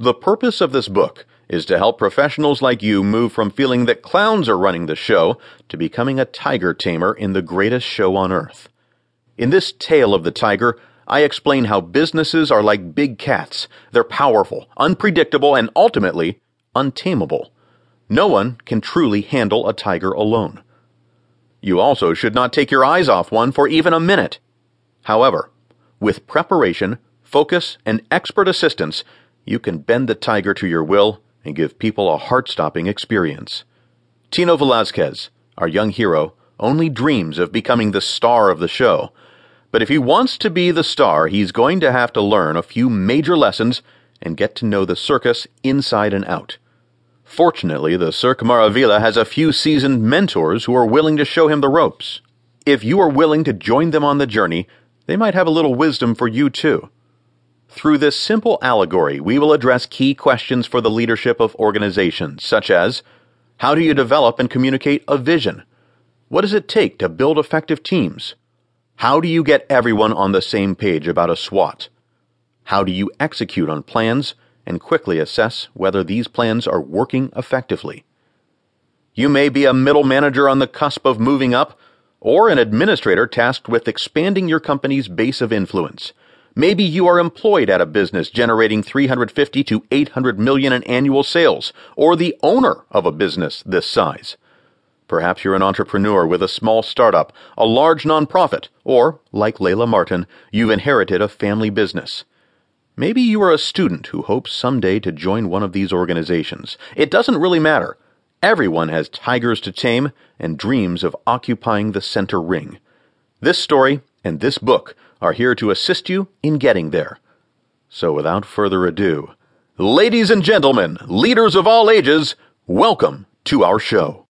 The purpose of this book is to help professionals like you move from feeling that clowns are running the show to becoming a tiger tamer in the greatest show on earth. In this tale of the tiger, I explain how businesses are like big cats. They're powerful, unpredictable, and ultimately untamable. No one can truly handle a tiger alone. You also should not take your eyes off one for even a minute. However, with preparation, focus, and expert assistance, you can bend the tiger to your will and give people a heart stopping experience. Tino Velasquez, our young hero, only dreams of becoming the star of the show. But if he wants to be the star, he's going to have to learn a few major lessons and get to know the circus inside and out. Fortunately, the Cirque Maravilla has a few seasoned mentors who are willing to show him the ropes. If you are willing to join them on the journey, they might have a little wisdom for you too. Through this simple allegory, we will address key questions for the leadership of organizations, such as How do you develop and communicate a vision? What does it take to build effective teams? How do you get everyone on the same page about a SWOT? How do you execute on plans and quickly assess whether these plans are working effectively? You may be a middle manager on the cusp of moving up, or an administrator tasked with expanding your company's base of influence. Maybe you are employed at a business generating 350 to 800 million in annual sales, or the owner of a business this size. Perhaps you're an entrepreneur with a small startup, a large nonprofit, or, like Layla Martin, you've inherited a family business. Maybe you are a student who hopes someday to join one of these organizations. It doesn't really matter. Everyone has tigers to tame and dreams of occupying the center ring. This story and this book are here to assist you in getting there. So without further ado, ladies and gentlemen, leaders of all ages, welcome to our show.